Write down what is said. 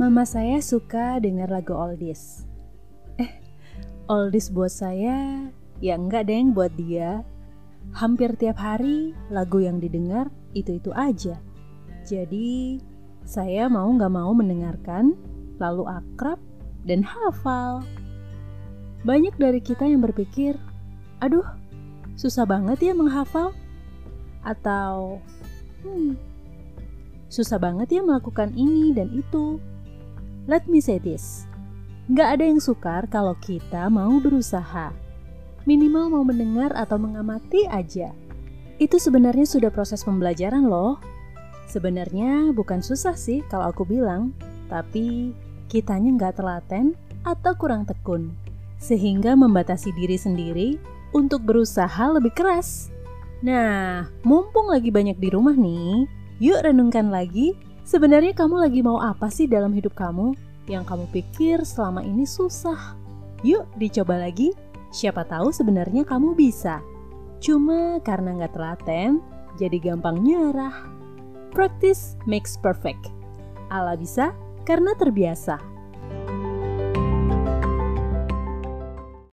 Mama saya suka dengar lagu oldies. Eh, oldies buat saya, ya enggak deng buat dia. Hampir tiap hari lagu yang didengar itu-itu aja. Jadi, saya mau nggak mau mendengarkan, lalu akrab dan hafal. Banyak dari kita yang berpikir, aduh, susah banget ya menghafal. Atau, hmm, susah banget ya melakukan ini dan itu. Let me say this. Nggak ada yang sukar kalau kita mau berusaha. Minimal mau mendengar atau mengamati aja. Itu sebenarnya sudah proses pembelajaran loh. Sebenarnya bukan susah sih kalau aku bilang, tapi kitanya nggak telaten atau kurang tekun. Sehingga membatasi diri sendiri untuk berusaha lebih keras. Nah, mumpung lagi banyak di rumah nih, yuk renungkan lagi Sebenarnya kamu lagi mau apa sih dalam hidup kamu yang kamu pikir selama ini susah? Yuk dicoba lagi, siapa tahu sebenarnya kamu bisa. Cuma karena nggak telaten, jadi gampang nyerah. Practice makes perfect. Allah bisa karena terbiasa.